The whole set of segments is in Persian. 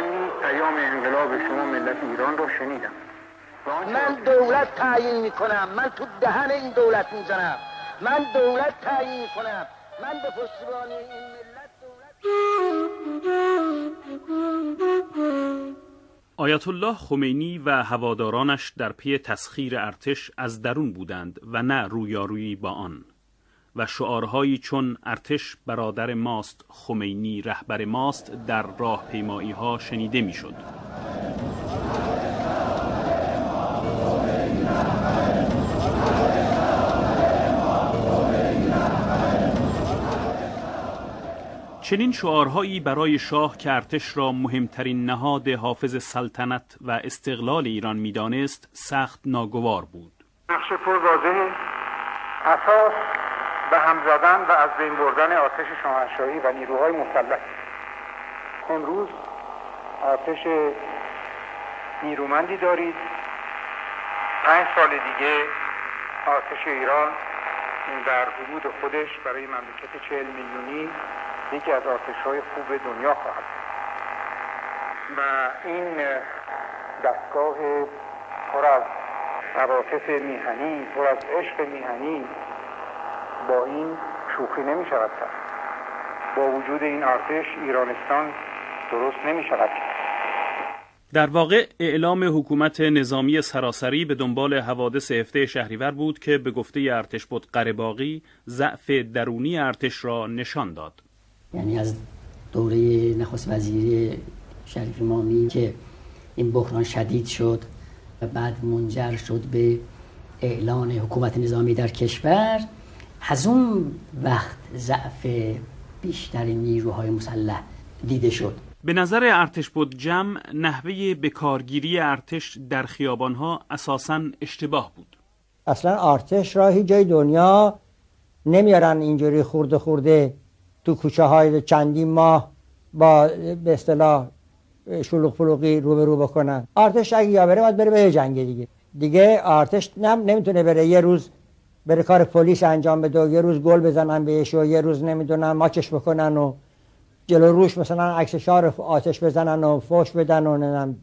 من نیز پیام انقلاب شما ملت ایران رو شنیدم. من دولت تعیین می‌کنم. من تو دهن این دولت می‌زنم. من دولت تعیین کنم من به پشتیبانی این ملت دولت آیت الله خمینی و هوادارانش در پی تسخیر ارتش از درون بودند و نه رویارویی با آن. و شعارهایی چون ارتش برادر ماست خمینی رهبر ماست در راه پیمایی ها شنیده می‌شد. چنین شعارهایی برای شاه که ارتش را مهمترین نهاد حافظ سلطنت و استقلال ایران می‌دانست سخت ناگوار بود نقش پر اساس به هم زدن و از بین بردن آتش شاهنشاهی و نیروهای مسلح. امروز آتش نیرومندی دارید. پنج سال دیگه آتش ایران در حدود خودش برای مملکت چهل میلیونی یکی از آتش های خوب دنیا خواهد و این دستگاه پر از عواطف میهنی پر از عشق میهنی با این شوخی نمی شود کرد. با وجود این ارتش ایرانستان درست نمی شود در واقع اعلام حکومت نظامی سراسری به دنبال حوادث هفته شهریور بود که به گفته ارتش بود قرباقی ضعف درونی ارتش را نشان داد. یعنی از دوره نخست وزیری شریف مامی که این بحران شدید شد و بعد منجر شد به اعلان حکومت نظامی در کشور از اون وقت ضعف بیشتر نیروهای مسلح دیده شد. به نظر ارتش بود جمع نحوه بکارگیری ارتش در خیابانها اساسا اشتباه بود. اصلا ارتش را هیچ جای دنیا نمیارن اینجوری خورده خورده تو کوچه های چندین ماه با به اصطلاح شلوغ فلوغی رو به رو بکنن. ارتش اگه یا بره باید بره به جنگ دیگه. دیگه ارتش نم نمی‌تونه بره. یه روز بره کار پلیس انجام بده و یه روز گل بزنن بهش و یه روز نمی‌دونم ماچش بکنن و جلو روش مثلا عکس شار آتش بزنن و فوش بدن و نمی‌دونم.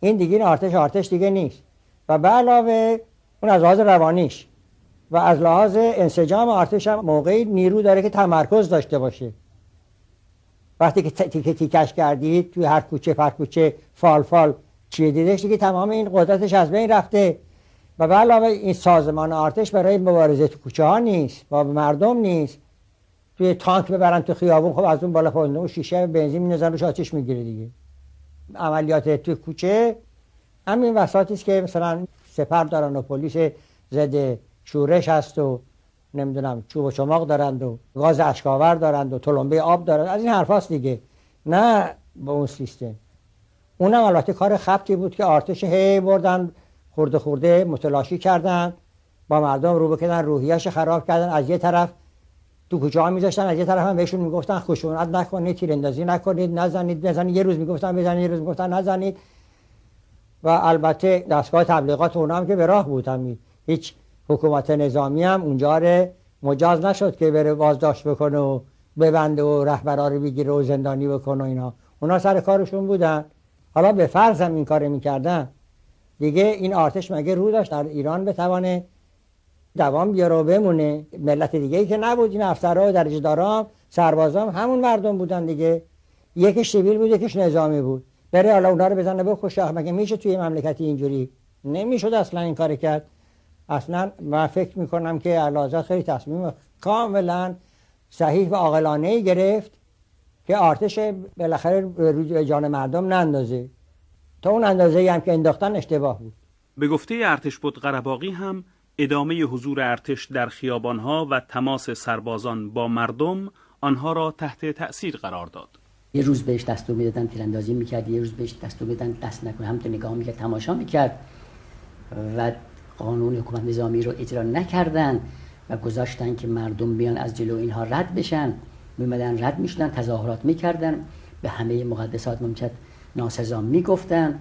این دیگه این آرتش آرتش دیگه نیست. و به علاوه اون از لحاظ روانیش و از لحاظ انسجام آرتش هم موقعی نیرو داره که تمرکز داشته باشه. وقتی که تیکه تیکش کردید توی هر کوچه پر کوچه فال فال دیدش دیگه تمام این قدرتش از بین رفته. و به علاوه این سازمان آرتش برای مبارزه تو کوچه ها نیست با مردم نیست. توی تانک ببرن تو خیابون خب از اون بالا پایین و شیشه بنزین می‌نزن روش آتش می‌گیره دیگه. عملیات توی کوچه همین وساطی است که مثلا سپر دارن و پلیس ضد شورش هست و نمی‌دونم چوب و چماق دارند و گاز اشکاور دارند و تلمبه آب دارند. از این حرفاست دیگه. نه با اون سیستم. اونم البته کار خبتی بود که آرتش هی بردن خورده خورده متلاشی کردن با مردم رو بکنن روحیش خراب کردن. از یه طرف تو ها میذاشتن؟ از یه طرف هم بهشون می‌گفتن خشونت نکنید تیراندازی نکنید نزنید بزنید. یه روز می‌گفتن بزنید یه روز می‌گفتن نزنید. و البته دستگاه تبلیغات اونا هم که به راه بود همین. هیچ حکومت نظامی هم اونجا مجاز نشد که بره بازداشت بکنه و ببنده و رهبرا رو بگیره و زندانی بکنه و اینا. اونا سر کارشون بودن. حالا به فرض هم این کار می‌کردن. دیگه این آرتش مگه رو داشت؟ در ایران بتوانه دوام بیاره و بمونه. ملت دیگه ای که نبود. این افسرها و درجه دارام سربازام همون مردم بودن دیگه. یکیش سیویل بود یکیش نظامی بود. بره حالا اونا رو بزنه بکشه مگه میشه توی مملکتی اینجوری؟ نمی‌شد اصلا این کار کرد. اصلا من فکر می‌کنم که علازت خیلی تصمیم کاملا صحیح و عاقلانه گرفت که آرتش بالاخره روی جان مردم نندازه. تا اون اندازه هم که انداختن اشتباه بود. به گفته ارتش بود قرباقی هم ادامه حضور ارتش در خیابانها و تماس سربازان با مردم آنها را تحت تأثیر قرار داد. یه روز بهش دستور می‌دادن تیراندازی می‌کرد یه روز بهش دستور می‌دادن دست نکنه هم نگاه می‌کرد تماشا می‌کرد و قانون حکومت نظامی رو اجرا نکردن و گذاشتن که مردم بیان از جلو اینها رد بشن. میمدن رد می‌شدن تظاهرات می‌کردن. به همه مقدسات ممچت ناسزا می‌گفتن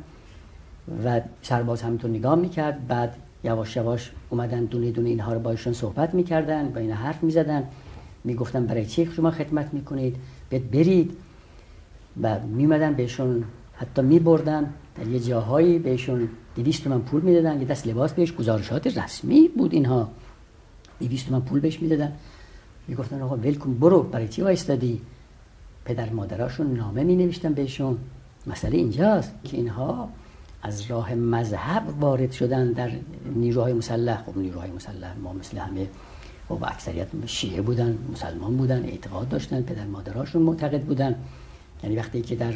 و سرباز همینطور نگاه می‌کرد. بعد یواش یواش اومدن دونه دونه اینها رو باشون صحبت می‌کردن با این حرف می‌زدن. می‌گفتن برای چی شما خدمت می‌کنید؟ بهت برید. و میمدن بهشون حتی میبردن. در یه جاهایی بهشون دویست من پول می‌دادن. یه دست لباس بهش گزارشات رسمی بود اینها. دویست من پول بهش می‌دادن. می‌گفتن آقا ولکن برو. برای چی وایستادی؟ پدر مادراشون نامه می نوشتن بهشون. مسئله اینجاست که اینها از راه مذهب وارد شدن در نیروهای مسلح. خب نیروهای مسلح ما مثل همه خب اکثریت شیعه بودن مسلمان بودن اعتقاد داشتن پدر مادراشون معتقد بودن. یعنی وقتی که در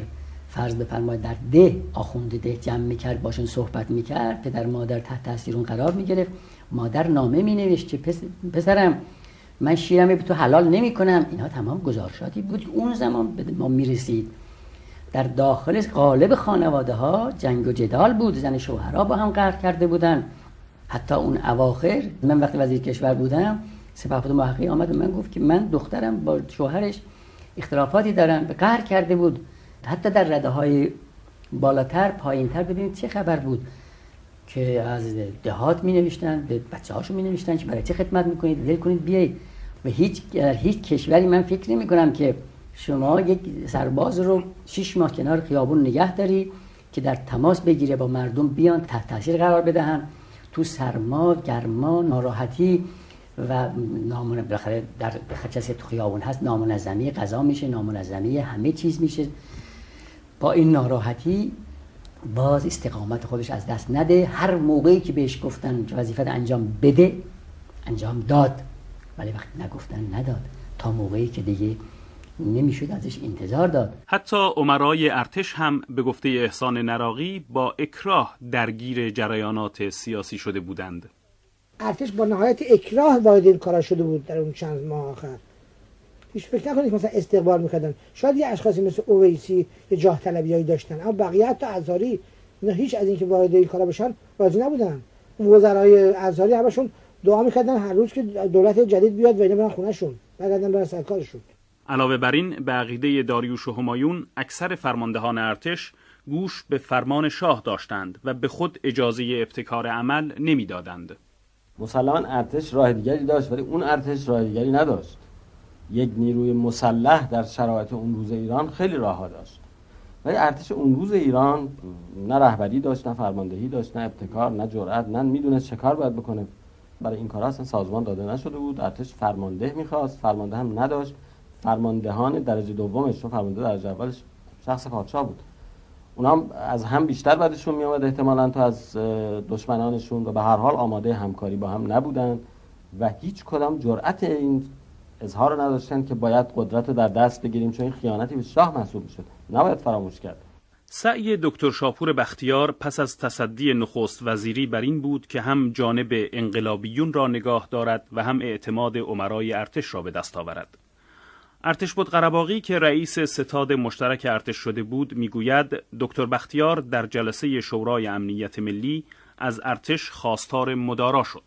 فرض بفرمایید در ده آخونده ده جمع می‌کرد باشون صحبت می‌کرد پدر مادر تحت تاثیر اون قرار می‌گرفت. مادر نامه مینوشت که پسرم من شیرم به تو حلال نمی کنم اینها تمام گزارشاتی بود اون زمان ما می‌رسید. در داخل قالب خانواده ها جنگ و جدال بود. زن شوهرها با هم قهر کرده بودن. حتی اون اواخر من وقتی وزیر کشور بودم سپاهپاد محققی آمد و من گفت که من دخترم با شوهرش اختلافاتی دارن. به قهر کرده بود. حتی در رده های بالاتر پایینتر ببینید چه خبر بود که از دهات می نوشتن به بچه هاشون می نوشتن که برای چه خدمت می‌کنید؟ ول کنید بیایید. و هیچ هیچ کشوری من فکر نمی کنم که شما یک سرباز رو شش ماه کنار خیابون نگه داری که در تماس بگیره با مردم بیان تحت تاثیر قرار بدهن. تو سرما گرما ناراحتی و نامون بالاخره در کسی تو خیابون هست نامنظمی غذا میشه نامنظمی همه چیز میشه. با این ناراحتی باز استقامت خودش از دست نده. هر موقعی که بهش گفتن وظیفت انجام بده انجام داد. ولی وقتی نگفتن نداد. تا موقعی که دیگه نمی‌شد ازش انتظار داد. حتی عمرای ارتش هم به گفته احسان نراقی با اکراه درگیر جریانات سیاسی شده بودند. ارتش با نهایت اکراه وارد این کارا شده بود در اون چند ماه آخر. هیچ فکر نکنید مثلا استقبال می‌کردن. شاید یه اشخاصی مثل اویسی یه جاه طلبیایی داشتن اما بقیه حتی ازاری اینا هیچ از اینکه وارد این کارا بشن راضی نبودن. وزرای ازاری همشون دعا می‌کردن هر روز که دولت جدید بیاد و اینا برن خونهشون برگردن برن سر کارشون علاوه بر این به عقیده داریوش و همایون اکثر فرماندهان ارتش گوش به فرمان شاه داشتند و به خود اجازه ابتکار عمل نمی‌دادند. مسلما ارتش راه دیگری داشت ولی اون ارتش راه دیگری نداشت. یک نیروی مسلح در شرایط اون روز ایران خیلی راه داشت. ولی ارتش اون روز ایران نه رهبری داشت نه فرماندهی داشت نه ابتکار نه جرأت نه می‌دونست چه کار باید بکنه برای این کار اصلا سازمان داده نشده بود ارتش فرمانده می‌خواست فرمانده هم نداشت فرماندهان درجه دومش چون فرمانده درجه اولش شخص پادشاه بود. اونا هم از هم بیشتر بعدشون می آمد احتمالا تو از دشمنانشون و به هر حال آماده همکاری با هم نبودن و هیچ کدام جرأت این اظهار رو نداشتن که باید قدرت رو در دست بگیریم چون این خیانتی به شاه محسوب می‌شد. نباید فراموش کرد. سعی دکتر شاپور بختیار پس از تصدی نخست وزیری بر این بود که هم جانب انقلابیون را نگاه دارد و هم اعتماد عمرای ارتش را به دست آورد. ارتش بود قرباقی که رئیس ستاد مشترک ارتش شده بود می‌گوید دکتر بختیار در جلسه شورای امنیت ملی از ارتش خواستار مدارا شد.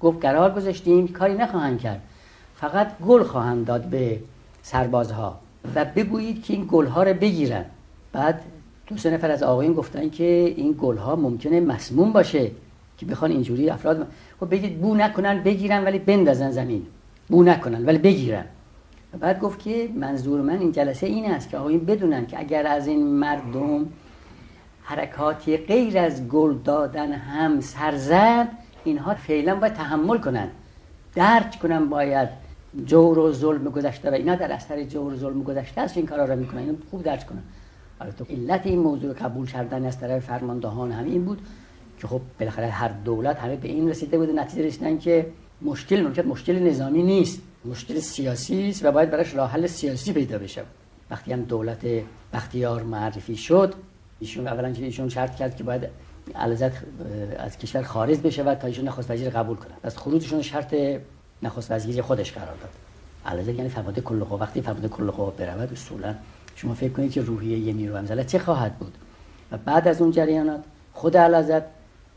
گفت قرار گذاشتیم کاری نخواهند کرد. فقط گل خواهند داد به سربازها و بگویید که این گلها رو بگیرن. بعد دو سه نفر از آقایون گفتن که این گل ها ممکنه مسموم باشه که بخوان اینجوری افراد خب بگید بو نکنن بگیرن ولی بندازن زمین. بو نکنن ولی بگیرن. بعد گفت که منظور من این جلسه این است که آقایون بدونن که اگر از این مردم حرکاتی غیر از گل دادن هم سرزد اینها فعلا باید تحمل کنن. درک کنن باید جور و ظلم گذشته و اینا در اثر جور و ظلم گذشته است این کارا رو می‌کنن. اینو خوب درک کنن. تو علت این موضوع قبول کردن از طرف فرماندهان هم این بود که خب بالاخره هر دولت همه به این رسیده بود نتیجه رسیدن که مشکل ممکن مشکل نظامی نیست. مشکل سیاسی است و باید براش راه حل سیاسی پیدا بشه. وقتی هم دولت بختیار معرفی شد ایشون اولا که ایشون شرط کرد که باید علازت از کشور خارج بشه و تا ایشون نخست وزیر قبول کنه. از خروجشون شرط نخست وزیری خودش قرار داد. علازت یعنی فرمانده کل قوا وقتی فرمانده کل قوا برود اصولا شما فکر کنید که روحیه یه نیرو همزله چه خواهد بود؟ و بعد از اون جریانات خود علازت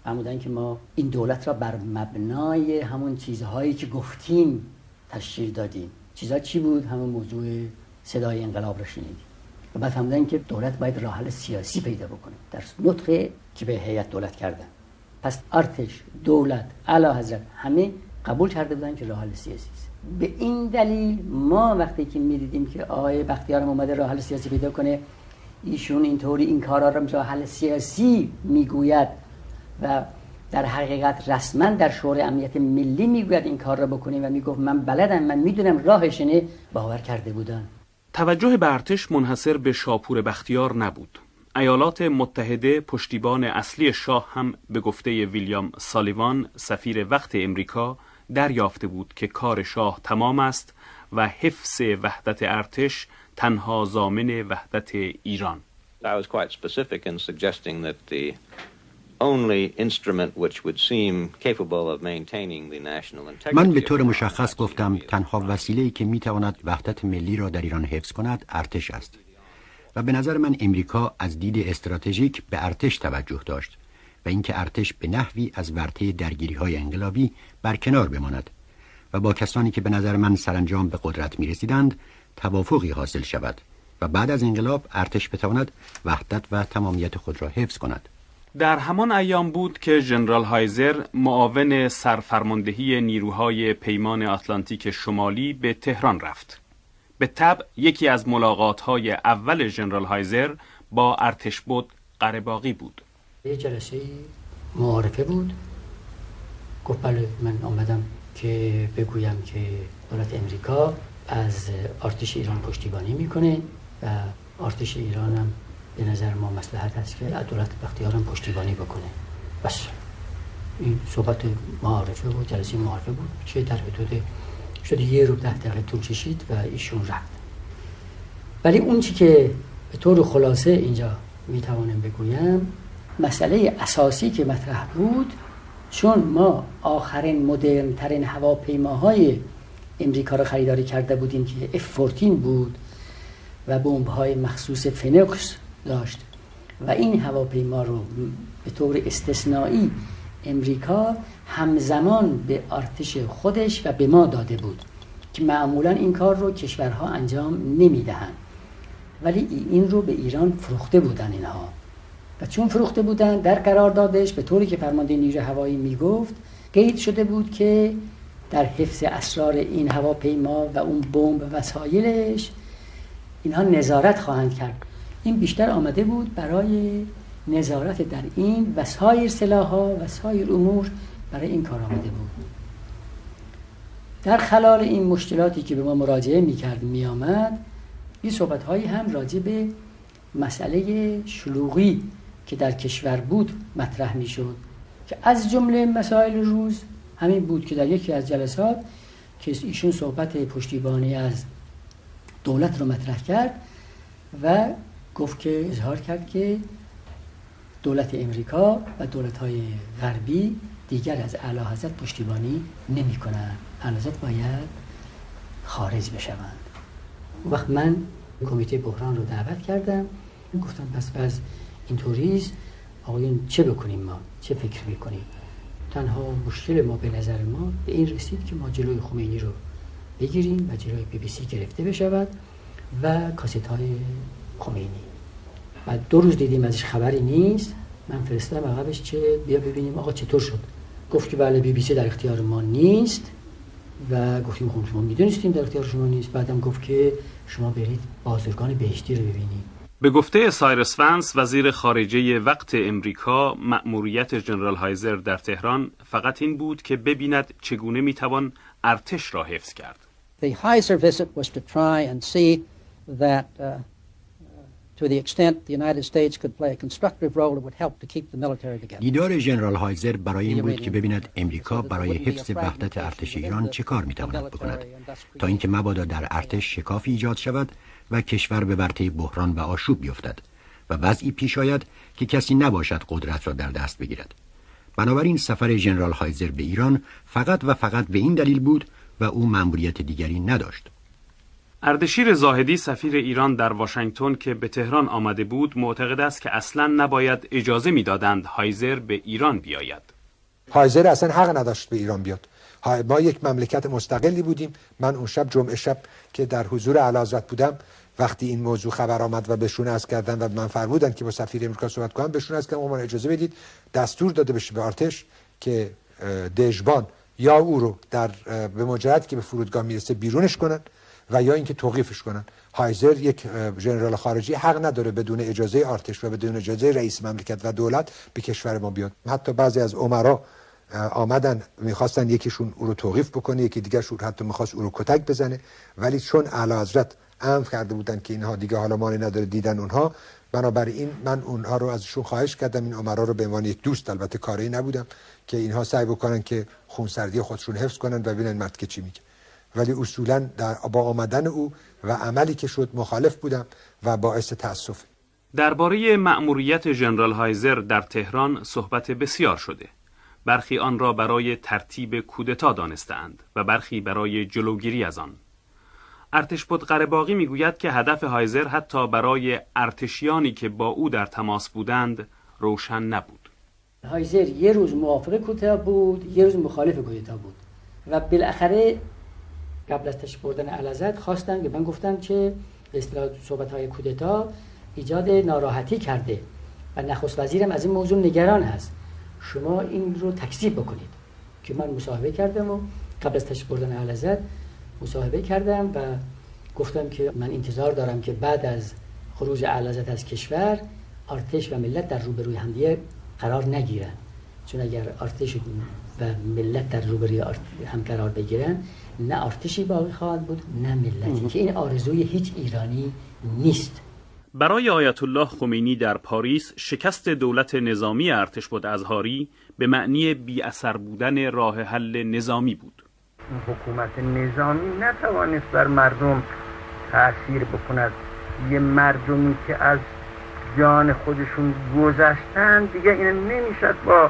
فرمودن که ما این دولت را بر مبنای همون چیزهایی که گفتیم تشکیل دادیم. چیزها چی بود؟ همون موضوع صدای انقلاب را شنیدیم. و بعد فهمیدن که دولت باید راه حل سیاسی پیدا بکنه. در نطقه که به هیئت دولت کردن. پس ارتش دولت اعلی حضرت همه قبول کرده بودن که راه حل سیاسی است. به این دلیل ما وقتی که می‌دیدیم که آقای بختیارم اومده راه حل سیاسی پیدا کنه ایشون اینطوری این کارا رو راه حل سیاسی می‌گوید و در حقیقت رسما در شورای امنیت ملی می‌گوید این کار را بکنیم و می‌گفت من بلدم من می‌دونم راهشنه باور کرده بودن. توجه به ارتش منحصر به شاپور بختیار نبود. ایالات متحده پشتیبان اصلی شاه هم به گفته ویلیام سالیوان سفیر وقت امریکا دریافته بود که کار شاه تمام است و حفظ وحدت ارتش تنها زامن وحدت ایران. I was quite specific in suggesting that the only instrument which would seem capable of maintaining the national integrity. من به طور مشخص گفتم تنها وسیله‌ای که می‌تواند وحدت ملی را در ایران حفظ کند ارتش است. و به نظر من امریکا از دید استراتژیک به ارتش توجه داشت و اینکه ارتش به نحوی از ورطه درگیری های انقلابی برکنار بماند و با کسانی که به نظر من سرانجام به قدرت می رسیدند توافقی حاصل شود و بعد از انقلاب ارتش بتواند وحدت و تمامیت خود را حفظ کند. در همان ایام بود که ژنرال هایزر معاون سرفرماندهی نیروهای پیمان آتلانتیک شمالی به تهران رفت. به طب یکی از ملاقات اول ژنرال هایزر با ارتش بود قرباقی بود. یه جلسه معارفه بود گفت بله من آمدم که بگویم که دولت امریکا از آرتش ایران پشتیبانی می‌کنه و آرتش ایران هم به نظر ما مسلحت هست که دولت بختیار هم پشتیبانی بکنه. بس. این صحبت معارفه بود جلسه معارفه بود که در حدود شده یه رو ده دقیقه طول کشید و ایشون رفت. ولی اون چی که به طور خلاصه اینجا می‌توانم بگویم مسئله اساسی که مطرح بود چون ما آخرین مدرن ترین هواپیماهای امریکا رو خریداری کرده بودیم که F-14 بود و بمب های مخصوص فنکس داشت. و این هواپیما رو به طور استثنایی امریکا همزمان به ارتش خودش و به ما داده بود که معمولا این کار رو کشورها انجام نمی‌دهند. ولی این رو به ایران فروخته بودن اینها. و چون فروخته بودن در قراردادش به طوری که فرمانده نیروی هوایی می‌گفت قید شده بود که در حفظ اسرار این هواپیما و اون بمب و وسایلش اینها نظارت خواهند کرد. این بیشتر آمده بود برای نظارت در این و سایر سلاح ها و سایر امور برای این کار آمده بود. در خلال این مشکلاتی که به ما مراجعه می‌کرد میآمد این صحبت هایی هم راجع به مسئله شلوغی که در کشور بود مطرح می‌شد که از جمله مسائل روز همین بود که در یکی از جلسات که ایشون صحبت پشتیبانی از دولت رو مطرح کرد و گفت که اظهار کرد که دولت امریکا و دولت های غربی دیگر از اعلی حضرت پشتیبانی نمی کنند حضرت باید خارج بشوند. وقت من کمیته بحران رو دعوت کردم. گفتم پس پس اینطوریست آقایون چه بکنیم ما؟ چه فکر می‌کنیم؟ تنها مشکل ما به نظر ما به این رسید که ما جلوی خمینی رو بگیریم و جلوی بی بی سی گرفته بشود و کاست های خمینی. و دو روز دیدیم ازش خبری نیست. من فرستم عقبش چه بیا ببینیم آقا چطور شد. گفت که بله بی بی سی در اختیار ما نیست و گفتیم خب شما می‌دونستیم در اختیار شما نیست. بعدم گفت که شما برید بازرگان بهشتی رو ببینید. به گفته سایرس فنس وزیر خارجه وقت امریکا مأموریت جنرال هایزر در تهران فقط این بود که ببیند چگونه می‌توان ارتش را حفظ کرد. The Heiser visit was to try and see that uh, to the extent the United States could play a constructive role it would help to keep the military together. دیدار جنرال هایزر برای این بود که ببیند امریکا برای حفظ وحدت ارتش ایران چه کار می‌تواند بکند؟ تا اینکه مبادا در ارتش شکافی ایجاد شود و کشور به ورطه بحران و آشوب بیفتد و وضعی پیش آید که کسی نباشد قدرت را در دست بگیرد. بنابراین سفر ژنرال هایزر به ایران فقط و فقط به این دلیل بود و او مأموریت دیگری نداشت. اردشیر زاهدی سفیر ایران در واشنگتن که به تهران آمده بود معتقد است که اصلا نباید اجازه می‌دادند هایزر به ایران بیاید. هایزر اصلا حق نداشت به ایران بیاد. ما یک مملکت مستقلی بودیم. من اون شب جمعه شب که در حضور علازت بودم وقتی این موضوع خبر آمد و بهشون از کردن و من فرمودن که با سفیر امریکا صحبت کنم بهشون از کردن اجازه بدید دستور داده بشه به ارتش که دژبان یا او رو در به مجرد که به فرودگاه می‌رسه بیرونش کنن. و یا اینکه توقیفش کنن. هایزر یک ژنرال خارجی حق نداره بدون اجازه آرتش و بدون اجازه رئیس مملکت و دولت به کشور ما بیاد. حتی بعضی از عمرا آمدن می‌خواستن یکیشون او رو توقیف بکنه یکی دیگرشون حتی می‌خواست او رو کتک بزنه. ولی چون اعلی حضرت امر کرده بودن که اینها دیگه حالا مانی نداره دیدن اونها بنابراین من اونها رو ازشون خواهش کردم. این عمرا رو به عنوان یک دوست البته کاری نبودم که اینها سعی بکنن که خونسردی خودشون حفظ کنن و ببینن مرد که چی میگه. ولی اصولا در با آمدن او و عملی که شد مخالف بودم و باعث تاسف درباره مأموریت ژنرال هایزر در تهران صحبت بسیار شده. برخی آن را برای ترتیب کودتا دانستند و برخی برای جلوگیری از آن. ارتش بود قرباقی می‌گوید که هدف هایزر حتی برای ارتشیانی که با او در تماس بودند روشن نبود. هایزر یه روز موافق کودتا بود یه روز مخالف کودتا بود و بالاخره قبل از تشریف بردن علازت خواستن که من گفتم که اصطلاح صحبت های کودتا ایجاد ناراحتی کرده و نخست وزیرم از این موضوع نگران هست. شما این رو تکذیب بکنید که من مصاحبه کردم و قبل از تشریف بردن علازت مصاحبه کردم و گفتم که من انتظار دارم که بعد از خروج علازت از کشور ارتش و ملت در روبروی همدیگه قرار نگیرن چون اگر ارتش و ملت در روبروی هم قرار بگیرن نه ارتشی باقی خواهد بود نه ملتی که این آرزوی هیچ ایرانی نیست. برای آیت الله خمینی در پاریس شکست دولت نظامی ارتش بود ازهاری به معنی بی اثر بودن راه حل نظامی بود. حکومت نظامی نتوانست بر مردم تاثیر بکند. یه مردمی که از جان خودشون گذشتن دیگه این نمی‌شد با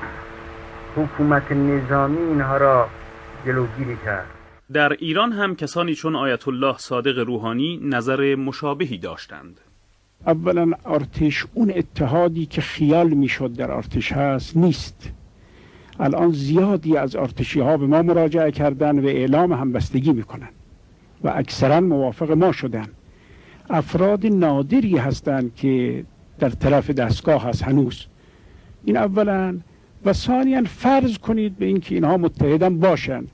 حکومت نظامی اینها را جلوگیری کرد. در ایران هم کسانی چون آیت الله صادق روحانی نظر مشابهی داشتند. اولا ارتش اون اتحادی که خیال می‌شد در ارتش هست نیست. الان زیادی از ارتشی ها به ما مراجعه کردن و اعلام همبستگی می‌کنن و اکثرا موافق ما شدن. افراد نادری هستند که در طرف دستگاه هست هنوز. این اولا و ثانیا فرض کنید به اینکه اینها متحدن باشند.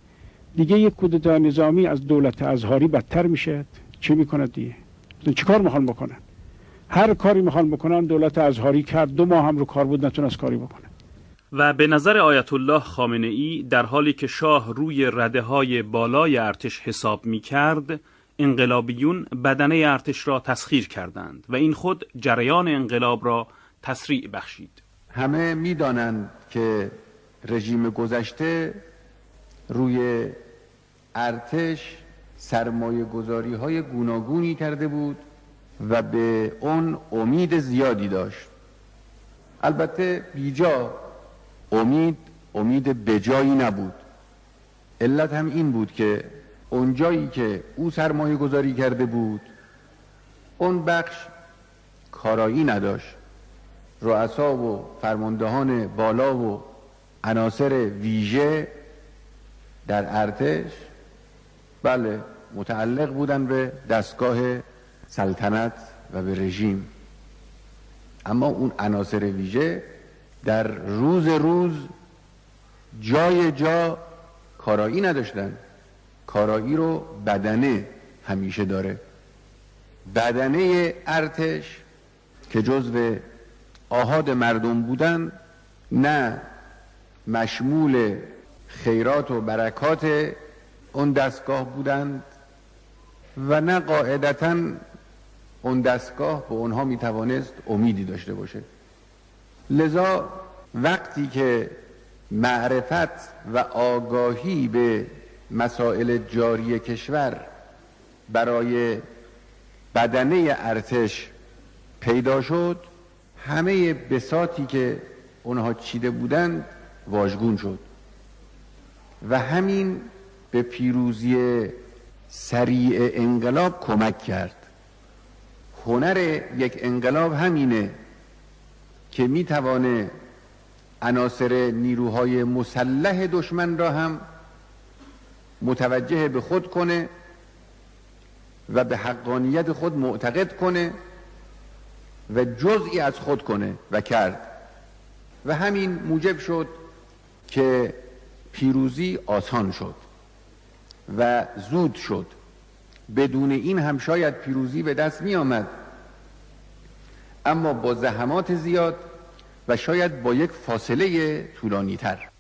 دیگه یک کودتا نظامی از دولت ازهاری بدتر میشه. چی می‌کند دیگه؟ چی کار می‌خوان بکنن؟ هر کاری می‌خوان بکنن دولت ازهاری کرد. دو ماه هم رو کار بود نتونست کاری بکنه. و به نظر آیت الله خامنه ای در حالی که شاه روی رده های بالای ارتش حساب می کرد انقلابیون بدنه ارتش را تسخیر کردند و این خود جریان انقلاب را تسریع بخشید. همه می‌دانند که رژیم گذشته روی ارتش سرمایه گذاری های گوناگونی کرده بود و به اون امید زیادی داشت. البته بیجا امید امید بجایی نبود. علت هم این بود که اونجایی که او سرمایه گذاری کرده بود اون بخش کارایی نداشت. رؤسا و فرماندهان بالا و عناصر ویژه در ارتش بله متعلق بودن به دستگاه سلطنت و به رژیم. اما اون عناصر ویژه در روز روز جای جا کارایی نداشتن. کارایی رو بدنه همیشه داره. بدنه ارتش که جزو آهاد مردم بودن نه مشمول خیرات و برکات اون دستگاه بودند و نه قاعدتا اون دستگاه به اونها می‌توانست امیدی داشته باشه. لذا وقتی که معرفت و آگاهی به مسائل جاری کشور برای بدنه ارتش پیدا شد همه بساتی که اونها چیده بودند واژگون شد. و همین به پیروزی سریع انقلاب کمک کرد. هنر یک انقلاب همینه که می‌توانه عناصر نیروهای مسلح دشمن را هم متوجه به خود کنه و به حقانیت خود معتقد کنه و جزئی از خود کنه و کرد. و همین موجب شد که پیروزی آسان شد و زود شد. بدون این هم شاید پیروزی به دست می آمد اما با زحمات زیاد و شاید با یک فاصله طولانی تر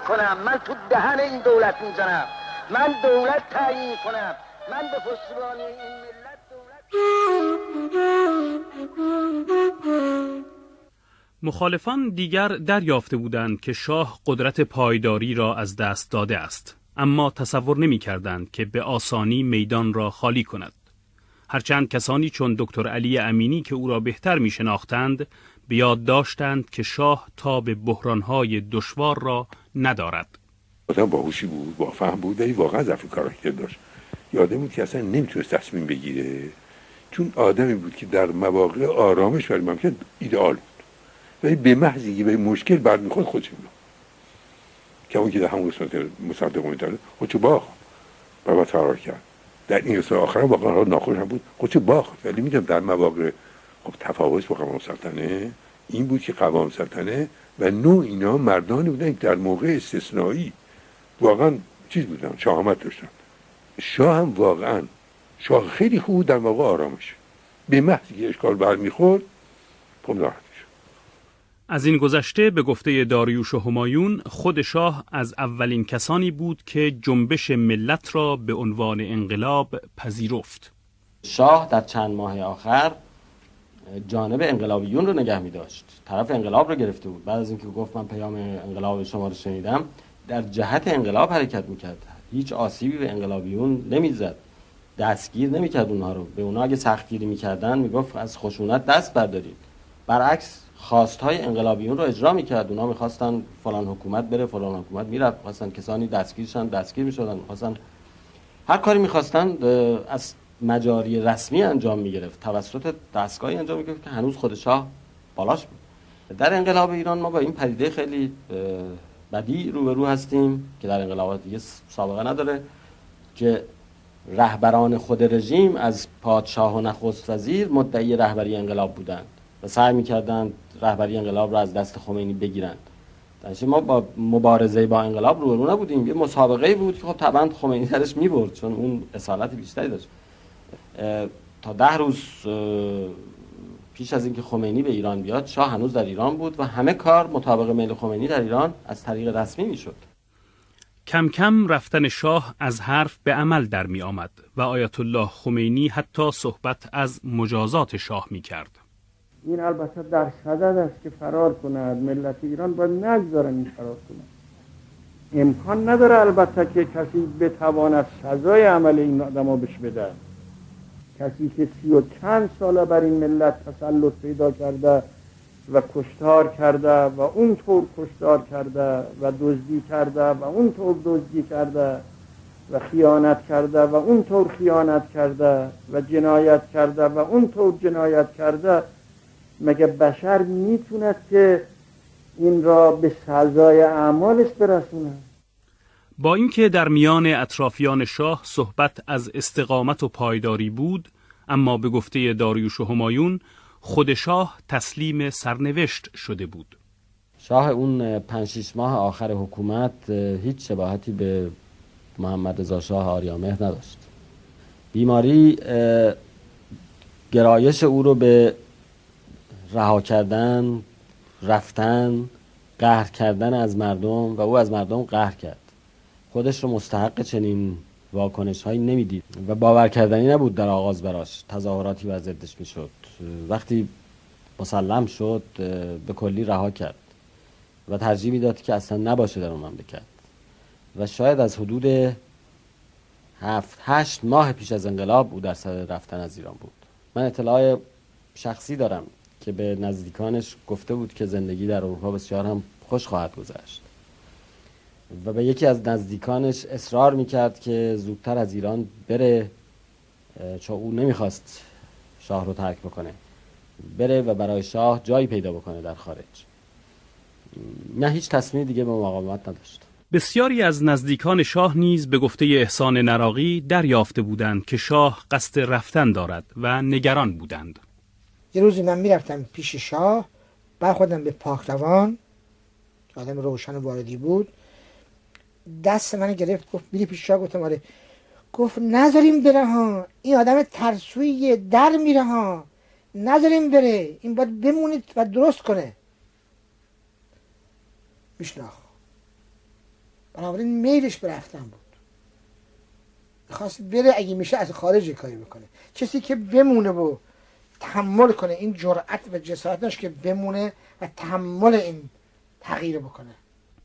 می‌کنم. من تو دهن این دولت می‌زنم. من دولت تعیین می‌کنم. من به پشتیبانی این ملت مخالفان دیگر دریافته بودند که شاه قدرت پایداری را از دست داده است. اما تصور نمی کردند که به آسانی میدان را خالی کند. هرچند کسانی چون دکتر علی امینی که او را بهتر می شناختند به یاد داشتند که شاه تا به بحرانهای دشوار را ندارد. آدم باهوشی بود با فهم بود ولی واقعا ضعف کاراکتر داشت. یادم بود که اصلا نمی‌تونست تصمیم بگیره. چون آدمی بود که در مواقع آرامش برای ممکن ایدئال بود. ولی به محض اینکه به مشکل برمیخورد خودش می‌گفت که اون که در همون قسمت مصدق می‌تونه خودشو باخت. و فرار کرد. در این قسمت آخر واقعا ناخوش هم بود خودشو باخت. ولی می‌دونم در مواقع خب تفاوت با قوام سلطنه این بود که قوام سلطنه و نوع اینا مردانی بودن در موقع استثنایی واقعا چیز بودن شاهمت داشتن. شاه هم واقعا شاه خیلی خوب در موقع آرامش. به محضی که اشکال برمیخورد خب ناراحت از این گذشته به گفته داریوش و همایون خود شاه از اولین کسانی بود که جنبش ملت را به عنوان انقلاب پذیرفت. شاه در چند ماه آخر جانب انقلابیون رو نگه می داشت طرف انقلاب رو گرفته بود. بعد از اینکه گفت من پیام انقلاب شما رو شنیدم در جهت انقلاب حرکت می‌کرد. هیچ آسیبی به انقلابیون نمی‌زد. دستگیر نمی‌کرد اونها رو. به اونها اگه سختگیری می‌کردن می‌گفت از خشونت دست بردارید. برعکس خواستهای انقلابیون رو اجرا می‌کرد. اونها می‌خواستن فلان حکومت بره فلان حکومت می‌رفت. خواستن کسانی دستگیرشن دستگیر می‌شدن. خواستن هر کاری می‌خواستن از مجاری رسمی انجام می‌گرفت توسط دستگاهی انجام می‌گرفت که هنوز خود شاه بالاش بود. در انقلاب ایران ما با این پدیده خیلی بدی روبرو هستیم که در انقلابات دیگه سابقه نداره که رهبران خود رژیم از پادشاه و نخست وزیر مدعی رهبری انقلاب بودند و سعی می‌کردند رهبری انقلاب را از دست خمینی بگیرند. در ما با مبارزه با انقلاب روبرو نبودیم. یه مسابقه بود که خب طبعا خمینی درش می‌برد چون اون اصالت بیشتری داشت. تا ده روز پیش از اینکه خمینی به ایران بیاد شاه هنوز در ایران بود و همه کار مطابق میل خمینی در ایران از طریق رسمی می‌شد. کم کم رفتن شاه از حرف به عمل در می آمد و آیت الله خمینی حتی صحبت از مجازات شاه می کرد. این البته در صدد است که فرار کند. ملت ایران باید نگذارن این فرار کند. امکان نداره البته که کسی بتواند سزای عمل این آدم بش بده. کسی که سی و چند ساله بر این ملت تسلط پیدا کرده و کشتار کرده و اونطور کشتار کرده و دزدی کرده و اونطور دزدی کرده و خیانت کرده و اونطور خیانت کرده و جنایت کرده و اونطور جنایت کرده مگه بشر می‌توند که این را به سزای اعمالش برسونه؟ با اینکه در میان اطرافیان شاه صحبت از استقامت و پایداری بود اما به گفته داریوش و همایون خود شاه تسلیم سرنوشت شده بود. شاه اون پنج ماه آخر حکومت هیچ شباهتی به محمد رضا شاه آریامهر نداشت. بیماری گرایش او رو به رها کردن رفتن قهر کردن از مردم و او از مردم قهر کرد. خودش رو مستحق چنین واکنش هایی نمی‌دید و باور کردنی نبود در آغاز براش. تظاهراتی و ضدش می‌شد. وقتی مسلم شد به کلی رها کرد و ترجیح می‌داد که اصلا نباشه در اون مملکت. و شاید از حدود هفت هشت ماه پیش از انقلاب او در سر رفتن از ایران بود. من اطلاع شخصی دارم که به نزدیکانش گفته بود که زندگی در اروپا بسیار هم خوش خواهد گذشت. و به یکی از نزدیکانش اصرار می‌کرد که زودتر از ایران بره چون او نمی‌خواست شاه رو ترک بکنه. بره و برای شاه جایی پیدا بکنه در خارج. نه هیچ تصمیم دیگه به مقاومت نداشت. بسیاری از نزدیکان شاه نیز به گفته احسان نراقی دریافته بودند که شاه قصد رفتن دارد و نگران بودند. یه روزی من می‌رفتم پیش شاه برخوردم به پاکروان آدم روشن واردی بود. دست من گرفت گفت میری پیش شاه گفتم آره گفت نذاریم بره ها. این آدم ترسوی در میره ها. نذاریم بره. این باید بمونید و درست کنه. میشناخ بنابراین میلش به رفتن بود. خواست بره اگه میشه از خارج کاری بکنه. کسی که بمونه و تحمل کنه این جرأت و جسارت داشت که بمونه و تحمل این تغییر بکنه.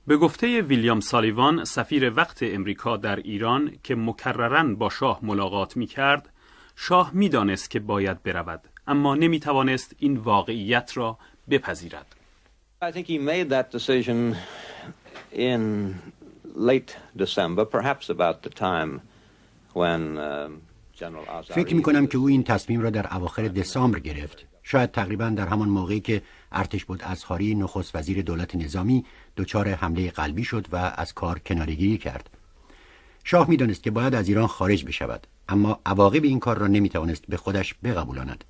به گفته ویلیام سالیوان سفیر وقت امریکا در ایران که مکررن با شاه ملاقات می کرد شاه می دانست که باید برود اما نمی توانست این واقعیت را بپذیرد. I think he made that decision in late December, perhaps about the time when فکر می کنم که او این تصمیم را در اواخر دسامبر گرفت. شاید تقریبا در همان موقعی که ارتش بود ازخاری نخست وزیر دولت نظامی دچار حمله قلبی شد و از کار کنارگیری کرد. شاه می‌دانست که باید از ایران خارج بشود اما عواقب این کار را نمی‌توانست به خودش بقبولاند.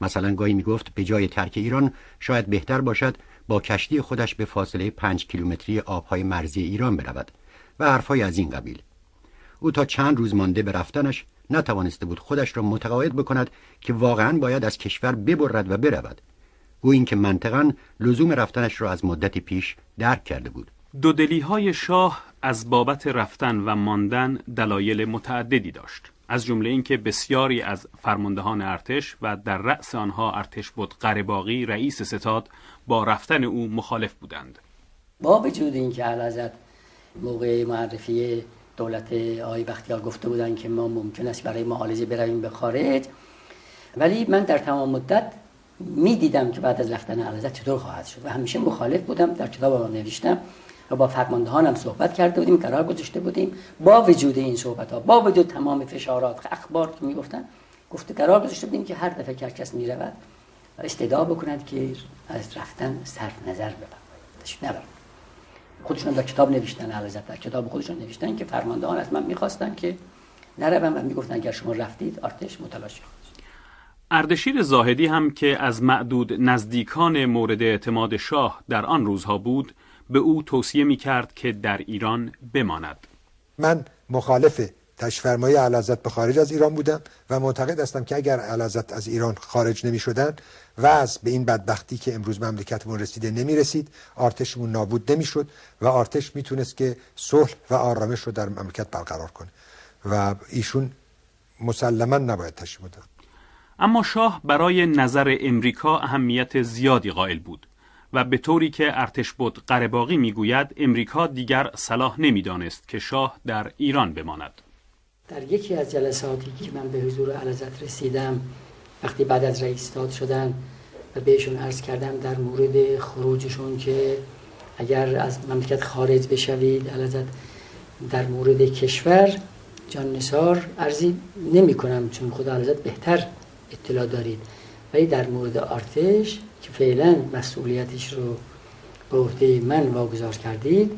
مثلا گاهی می‌گفت به جای ترک ایران شاید بهتر باشد با کشتی خودش به فاصله پنج کیلومتری آبهای مرزی ایران برود و حرفهای از این قبیل. او تا چند روز مانده به رفتنش نتوانسته بود خودش را متقاعد بکند که واقعا باید از کشور ببرد و برود. او اینکه منطقا لزوم رفتنش را از مدتی پیش درک کرده بود. دودلی های شاه از بابت رفتن و ماندن دلایل متعددی داشت. از جمله اینکه بسیاری از فرماندهان ارتش و در رأس آنها ارتش بود قرباقی رئیس ستاد با رفتن او مخالف بودند. با وجود اینکه علازت موقع معرفی دولت آقای بختیار گفته بودند که ما ممکن است برای معالجه برویم به خارج ولی من در تمام مدت می‌دیدم که بعد از رفتن علازت چطور خواهد شد. و همیشه مخالف بودم در کتاب نوشتم و با فرماندهانم صحبت کرده بودیم قرار گذاشته بودیم. با وجود این صحبت ها با وجود تمام فشارات اخبار که می‌گفتن گفته قرار گذاشته بودیم که هر دفعه که کس می‌رود استدعا بکنند که از رفتن صرف نظر بفرمایید. خودشون در کتاب نوشتن علازت در کتاب خودشون نوشتن که فرماندهان از من می‌خواستن که نروم و می‌گفتن اگر شما رفتید آرتش متلاشی اردشیر زاهدی هم که از معدود نزدیکان مورد اعتماد شاه در آن روزها بود به او توصیه می کرد که در ایران بماند. من مخالف تشفرمای علازت به خارج از ایران بودم و معتقد هستم که اگر علازت از ایران خارج نمی شدن و از به این بدبختی که امروز مملکتمون رسیده نمی رسید آرتشمون نابود نمی شد و آرتش می‌تونست که صلح و آرامش رو در مملکت برقرار کنه. و ایشون مسلما نباید تشریف اما شاه برای نظر امریکا اهمیت زیادی قائل بود و به طوری که ارتش بود قرباقی می‌گوید امریکا دیگر صلاح نمی‌دانست که شاه در ایران بماند. در یکی از جلساتی که من به حضور علازت رسیدم وقتی بعد از رئیس داد شدن و بهشون عرض کردم در مورد خروجشون که اگر از مملکت خارج بشوید علازت در مورد کشور جان نسار عرضی نمی کنم چون خدا علازت بهتر اطلاع دارید. ولی در مورد آرتش که فعلا مسئولیتش رو به عهده من واگذار کردید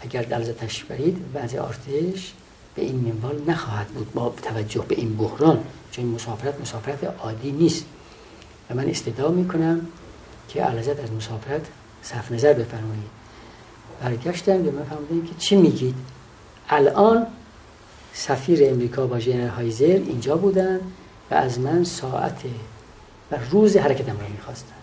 اگر دلزه تشریف برید وضع آرتش به این منوال نخواهد بود با توجه به این بحران چون مسافرت مسافرت عادی نیست. و من استدعا می‌کنم که علازت از مسافرت صرف نظر بفرمایید. برگشتم به من که چی میگید؟ الان سفیر امریکا با ژنرال هایزر اینجا بودن. و از من ساعت و روز حرکتم را می‌خواستن.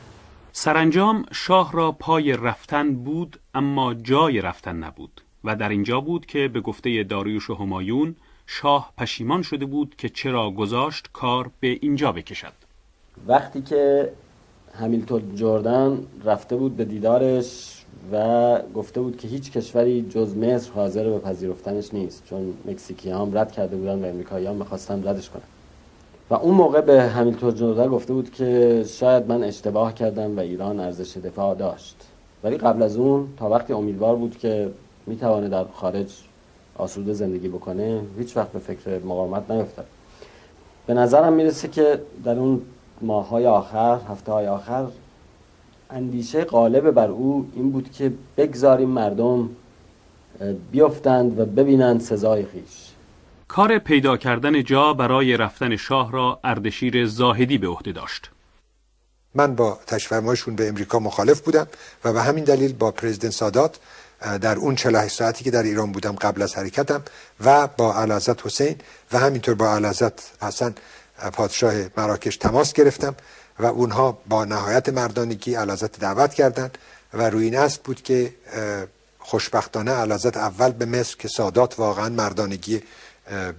سرانجام شاه را پای رفتن بود اما جای رفتن نبود و در اینجا بود که به گفته داریوش و همایون شاه پشیمان شده بود که چرا گذاشت کار به اینجا بکشد. وقتی که همیلتون جردن رفته بود به دیدارش و گفته بود که هیچ کشوری جز مصر حاضر به پذیرفتنش نیست چون مکزیکی هم رد کرده بودن و امریکایی هم می‌خواستن ردش کنن. و اون موقع به همیلتون جردن گفته بود که شاید من اشتباه کردم و ایران ارزش دفاع داشت. ولی قبل از اون تا وقتی امیدوار بود که می‌توانه در خارج آسوده زندگی بکنه هیچ وقت به فکر مقاومت نیفتد به نظرم می‌رسه که در اون ماهای آخر هفته های آخر اندیشه غالب بر او این بود که بگذاریم مردم بیفتند و ببینند سزای خیش. کار پیدا کردن جا برای رفتن شاه را اردشیر زاهدی به عهده داشت. من با تشفرمایشون به امریکا مخالف بودم و به همین دلیل با پرزیدنت سادات در اون 48 ساعتی که در ایران بودم قبل از حرکتم و با علازت حسین و همینطور با علازت حسن پادشاه مراکش تماس گرفتم و اونها با نهایت مردانگی علازت دعوت کردند و روی این است بود که خوشبختانه علازت اول به مصر که سادات واقعا مردانگی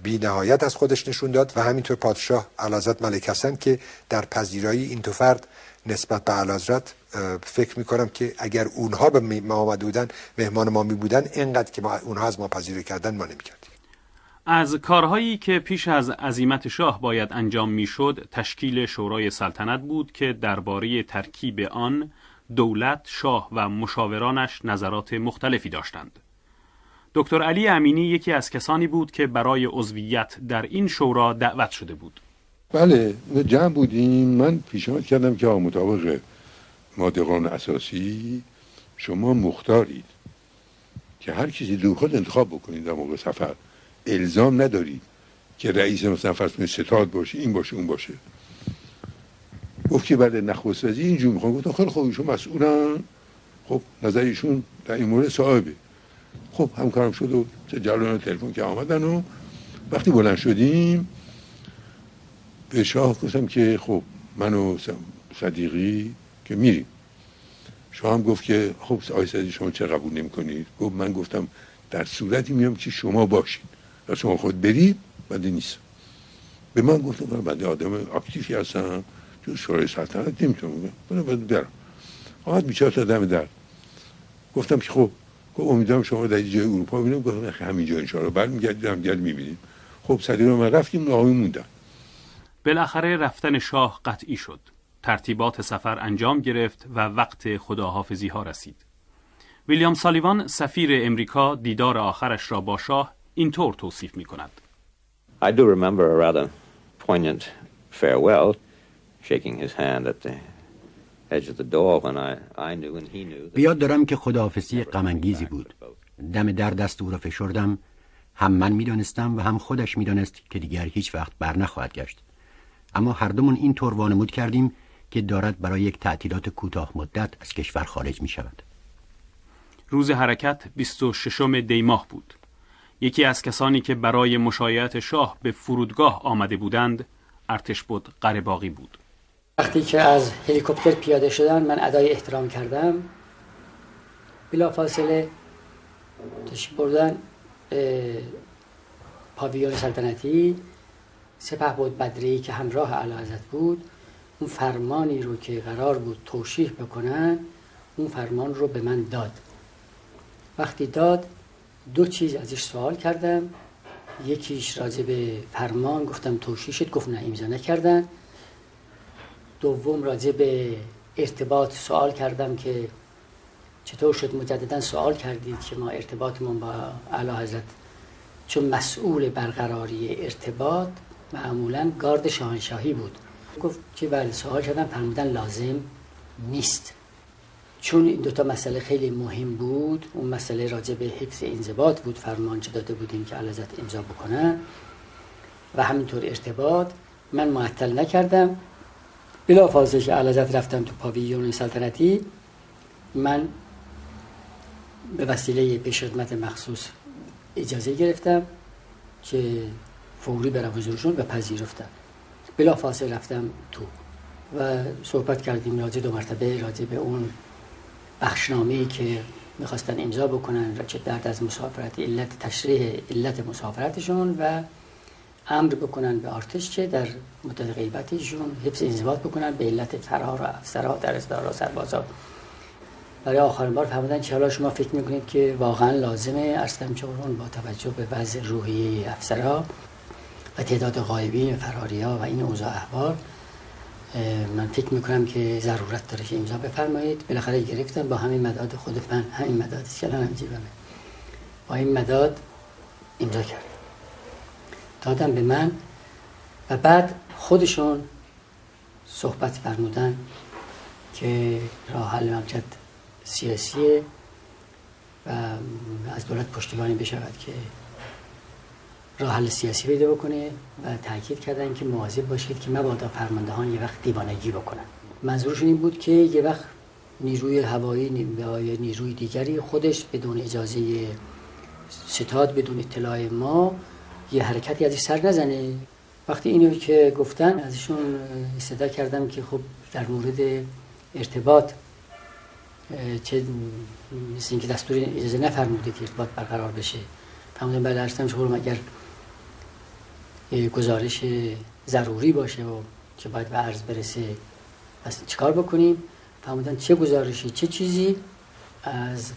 بی نهایت از خودش نشون داد و همینطور پادشاه علازت ملک حسن که در پذیرایی این تو فرد نسبت به علازت فکر می‌کنم که اگر اونها به ما آمده بودن مهمان ما می بودن اینقدر که ما اونها از ما پذیرایی کردن ما نمی‌کردیم. از کارهایی که پیش از عزیمت شاه باید انجام می‌شد تشکیل شورای سلطنت بود که درباره ترکیب آن دولت شاه و مشاورانش نظرات مختلفی داشتند. دکتر علی امینی یکی از کسانی بود که برای عضویت در این شورا دعوت شده بود. بله جمع بودیم. من پیشنهاد کردم که مطابق مادقان اساسی شما مختارید که هر کسی دو خود انتخاب بکنید. در موقع سفر الزام ندارید که رئیس مثلا فرض ستاد باشه این باشه اون باشه. گفت که بعد نخست وزیر اینجور می‌خوان گفت خیلی خوب ایشون مسئولن. خب نظرشون در این مورد صاحبه. خب همکارم شد و جلوان تلفن که آمدن و وقتی بلند شدیم به شاه گفتم که خب من و صدیقی که میریم. شاه هم گفت که خب آی صدیقی شما چه قبول نمی کنید گفت من گفتم در صورتی میام که شما باشید و شما خود برید بنده نیست. به من گفتم بنده آدم اکتیفی هستم چون شورای سلطنت نمی‌تونم. بگم برم. آمد بیچار تا دم در. گفتم که خب گفت امیدوارم شما در جای اروپا ببینم گفتم همینجا ان شاء الله برمیگردید هم گرد می‌بینیم. خب صدیق من رفتیم آقای موندن. بالاخره رفتن شاه قطعی شد. ترتیبات سفر انجام گرفت و وقت خداحافظی ها رسید. ویلیام سالیوان سفیر امریکا دیدار آخرش را با شاه اینطور توصیف می کند I do remember a rather poignant farewell shaking his hand at the بیاد دارم که خداحافظی غمانگیزی بود دم در دست او را فشردم هم من می‌دانستم و هم خودش می‌دانست که دیگر هیچ وقت بر نخواهد گشت اما هر دومون این طور وانمود کردیم که دارد برای یک تعطیلات کوتاه مدت از کشور خارج می شود. روز حرکت 26 دی ماه بود. یکی از کسانی که برای مشایعت شاه به فرودگاه آمده بودند ارتش بود قرباقی بود. وقتی که از هلیکوپتر پیاده شدن من ادای احترام کردم. بلا فاصله تشریف بردن پاویون سلطنتی. سپه بود بدری که همراه علاوزت بود. اون فرمانی رو که قرار بود توشیح بکنن اون فرمان رو به من داد. وقتی داد دو چیز ازش سوال کردم. یکیش راجع به فرمان گفتم توشیح شد گفت نه امضا نکردن. دوم راجع به ارتباط سوال کردم که چطور شد مجددا سوال کردید که ما ارتباطمون با اعلی حضرت چون مسئول برقراری ارتباط معمولا گارد شاهنشاهی بود. گفت که بله سوال کردم فرمودن لازم نیست. چون این دوتا مسئله خیلی مهم بود اون مسئله راجع به حفظ انضباط بود فرمان چه داده بودیم که علازت امضا بکنن و همینطور ارتباط. من معطل نکردم. بلا که علازت رفتم تو پاویون سلطنتی من به وسیله پیش خدمت مخصوص اجازه گرفتم که فوری برم حضورشون و پذیرفتم. بلا فاصله رفتم تو. و صحبت کردیم راجع دو مرتبه راجع به اون بخشنامه که می‌خواستن امضا بکنن چه درد از مسافرت علت تشریح علت مسافرتشون و امر بکنن به آرتش که در مدت غیبتشون حفظ انضباط بکنن به علت فرار و افسرها در و سربازا. برای آخرین بار فهمیدن که حالا شما فکر می‌کنید که واقعا لازمه ارسلم چورون با توجه به وضع روحی افسرها و تعداد غایبین فراری ها و این اوضاع احوال من فکر می‌کنم که ضرورت داره که امضا بفرمایید. بالاخره گرفتم با همین مداد خود من. همین مداد که الان جیبمه. با این مداد امضا کرد دادم به من و بعد خودشون صحبت فرمودن که راه حل مملکت سیاسیه و از دولت پشتیبانی بشود که راه حل سیاسی پیدا بکنه و تاکید کردن که مواظب باشید که مبادا فرماندهان یه وقت دیوانگی بکنن. منظورشون این بود که یه وقت نیروی هوایی یا نیروی دیگری خودش بدون اجازه ستاد بدون اطلاع ما یه حرکتی ازش سر نزنه. وقتی اینو که گفتن ازشون استدا کردم که خب در مورد ارتباط چه مثل اینکه دستور اجازه نفرموده که ارتباط برقرار بشه. فرمودن بله ارشتم شما اگر گزارش ضروری باشه و که باید به عرض برسه پس چیکار بکنیم؟ فرمودن چه گزارشی چه چیزی از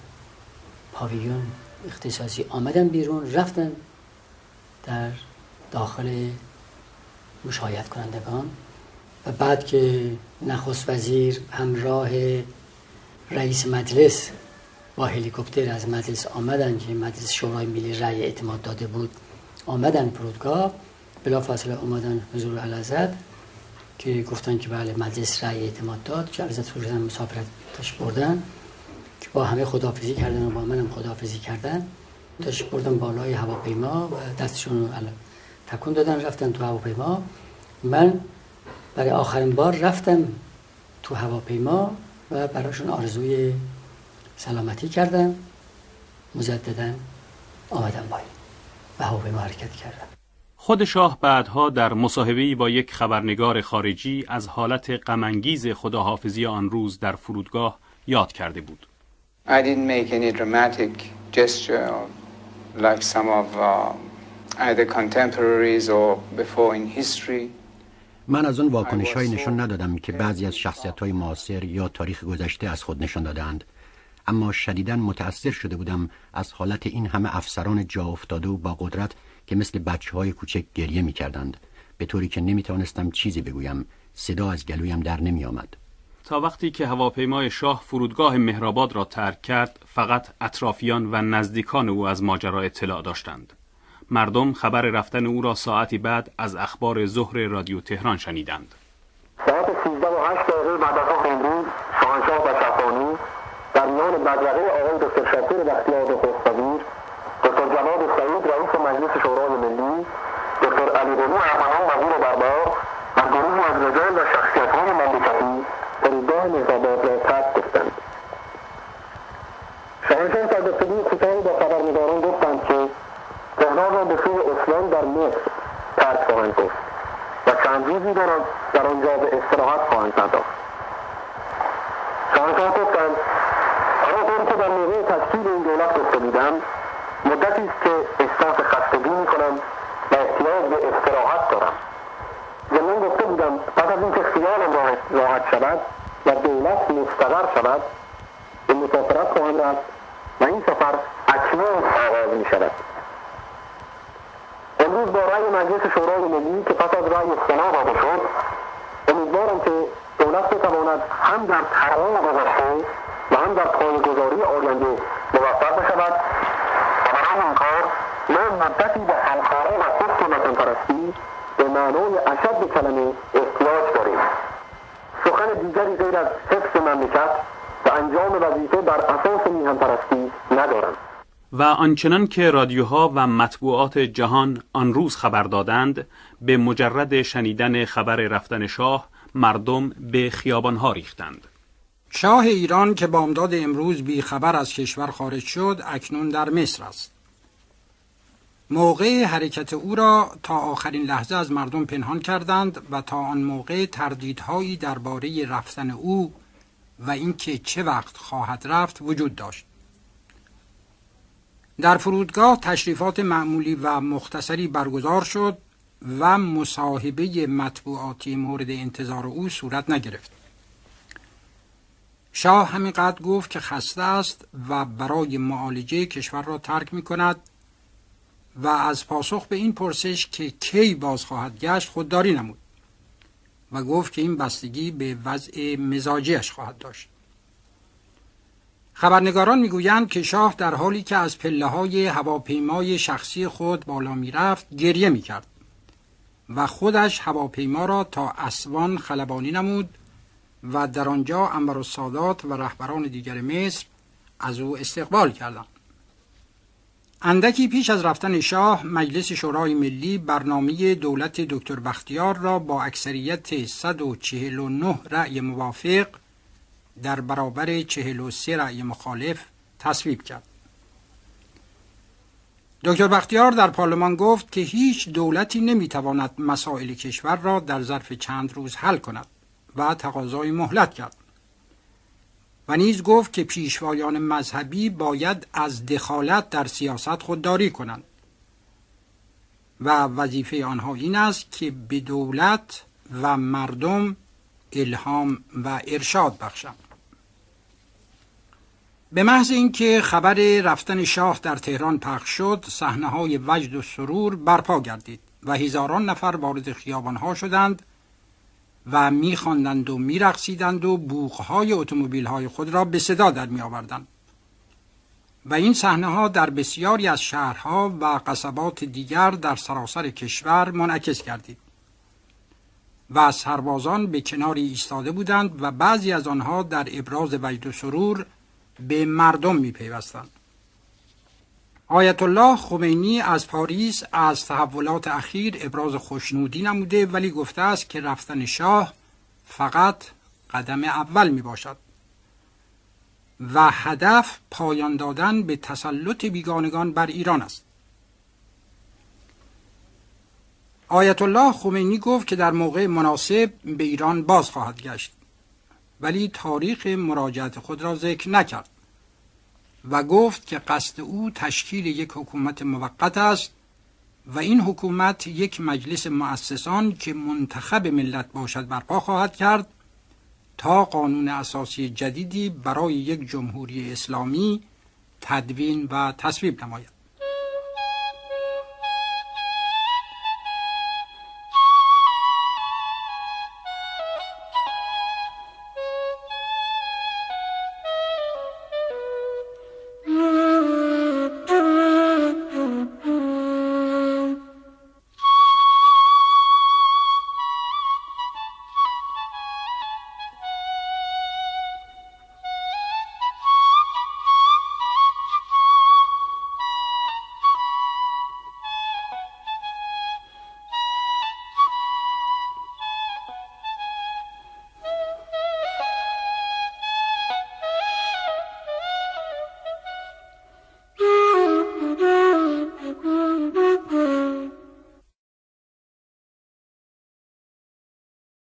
پاویون اختصاصی آمدن بیرون رفتن در داخل مشاهد کنندگان و بعد که نخست وزیر همراه رئیس مجلس با هلیکوپتر از مجلس آمدن که مجلس شورای ملی رأی اعتماد داده بود آمدن فرودگاه بلا فاصله آمدن حضور علازد که گفتن که بله مجلس رأی اعتماد داد که علازد فرودن مسافرتش بردن که با همه خدافزی کردن و با منم خدافزی کردن. تاش بردن بالای هواپیما و دستشون تکون دادن رفتن تو هواپیما. من برای آخرین بار رفتم تو هواپیما و براشون آرزوی سلامتی کردم. مجددا آمدم پایین و هواپیما حرکت کردم. خود شاه بعدها در مصاحبه‌ای با یک خبرنگار خارجی از حالت غمانگیز خداحافظی آن روز در فرودگاه یاد کرده بود. I didn't make any dramatic gesture like some of uh, either contemporaries or before in history. من از اون واکنش های نشان ندادم که بعضی از شخصیت های معاصر یا تاریخ گذشته از خود نشان دادند اما شدیدا متأثر شده بودم از حالت این همه افسران جا افتاده و با قدرت که مثل بچه های کوچک گریه می کردند به طوری که نمی توانستم چیزی بگویم صدا از گلویم در نمی آمد. تا وقتی که هواپیمای شاه فرودگاه مهرآباد را ترک کرد فقط اطرافیان و نزدیکان او از ماجرا اطلاع داشتند. مردم خبر رفتن او را ساعتی بعد از اخبار ظهر رادیو تهران شنیدند. ساعت 13 و 8 دقیقه بعد از امروز شاهنشاه و شفانی در میان بدرقه آقای دکتر شاکر بختیار نخستوزیر دکتر جواد سعید رئیس مجلس شورای ملی دکتر علی قلی ارمغان وزیر دربار و گروهی از رجال و شخصیتهای مملکتی فرودگاه مهرآباد را ترک گفتند شاهنشاه در گفتگوی کوتاهی با خبرنگاران گفتند که تهران را به سوی اسلام در مصر ترک خواهند گفت و روزی در آنجا به استراحت خواهند پرداخت. شاهنشاه گفتند آنطور که در موقع تشکیل این دولت گفته بودم مدتی است که احساس خستگی می‌کنم و احتیاج به استراحت دارم. ضمن گفته بودم پس از اینکه خیالم راحت شود و دولت مستقر شود به مسافرت خواهم رفت و این سفر اکنون آغاز می شود مجلس شورای ملی که پس از رأی سنا داده شد امیدوارم که دولت بتواند هم در تمام گذشته و هم در پایگذاری آینده موفق بشود. و برای این کار ما مدتی به همکاری و حفظ وطن پرستی به معنای اشد کلمه احتیاج داریم. سخن دیگری غیر از حفظ مملکت و انجام وظیفه بر اساس میهن پرستی ندارم. و آنچنان که رادیوها و مطبوعات جهان آن روز خبر دادند به مجرد شنیدن خبر رفتن شاه مردم به خیابانها ریختند. شاه ایران که بامداد امروز بی خبر از کشور خارج شد اکنون در مصر است. موقع حرکت او را تا آخرین لحظه از مردم پنهان کردند و تا آن موقع تردیدهایی درباره رفتن او و اینکه چه وقت خواهد رفت وجود داشت. در فرودگاه تشریفات معمولی و مختصری برگزار شد و مصاحبه مطبوعاتی مورد انتظار او صورت نگرفت. شاه همینقدر گفت که خسته است و برای معالجه کشور را ترک می کند و از پاسخ به این پرسش که کی باز خواهد گشت خودداری نمود و گفت که این بستگی به وضع مزاجیش خواهد داشت. خبرنگاران می‌گویند که شاه در حالی که از پله های هواپیمای شخصی خود بالا می‌رفت گریه می‌کرد و خودش هواپیما را تا اسوان خلبانی نمود و در آنجا انور السادات و رهبران دیگر مصر از او استقبال کردند. اندکی پیش از رفتن شاه مجلس شورای ملی برنامه دولت دکتر بختیار را با اکثریت 149 رأی موافق در برابر 43 رأی مخالف تصویب کرد. دکتر بختیار در پارلمان گفت که هیچ دولتی نمی‌تواند مسائل کشور را در ظرف چند روز حل کند و تقاضای مهلت کرد. و نیز گفت که پیشوایان مذهبی باید از دخالت در سیاست خودداری کنند و وظیفه آنها این است که به دولت و مردم الهام و ارشاد بخشند به محض اینکه خبر رفتن شاه در تهران پخش شد صحنه های وجد و سرور برپا گردید و هزاران نفر وارد خیابانها شدند و میخواندند و میرقصیدند و بوغهای اتومبیل های خود را به صدا در می آوردند. و این صحنه ها در بسیاری از شهرها و قصبات دیگر در سراسر کشور منعکس گردید و سربازان به کناری ایستاده بودند و بعضی از آنها در ابراز وجد و سرور به مردم می پیوستند. آیت الله خمینی از پاریس از تحولات اخیر ابراز خوشنودی نموده ولی گفته است که رفتن شاه فقط قدم اول می باشد و هدف پایان دادن به تسلط بیگانگان بر ایران است. آیت الله خمینی گفت که در موقع مناسب به ایران باز خواهد گشت. ولی تاریخ مراجعت خود را ذکر نکرد و گفت که قصد او تشکیل یک حکومت موقت است و این حکومت یک مجلس مؤسسان که منتخب ملت باشد برپا خواهد کرد تا قانون اساسی جدیدی برای یک جمهوری اسلامی تدوین و تصویب نماید.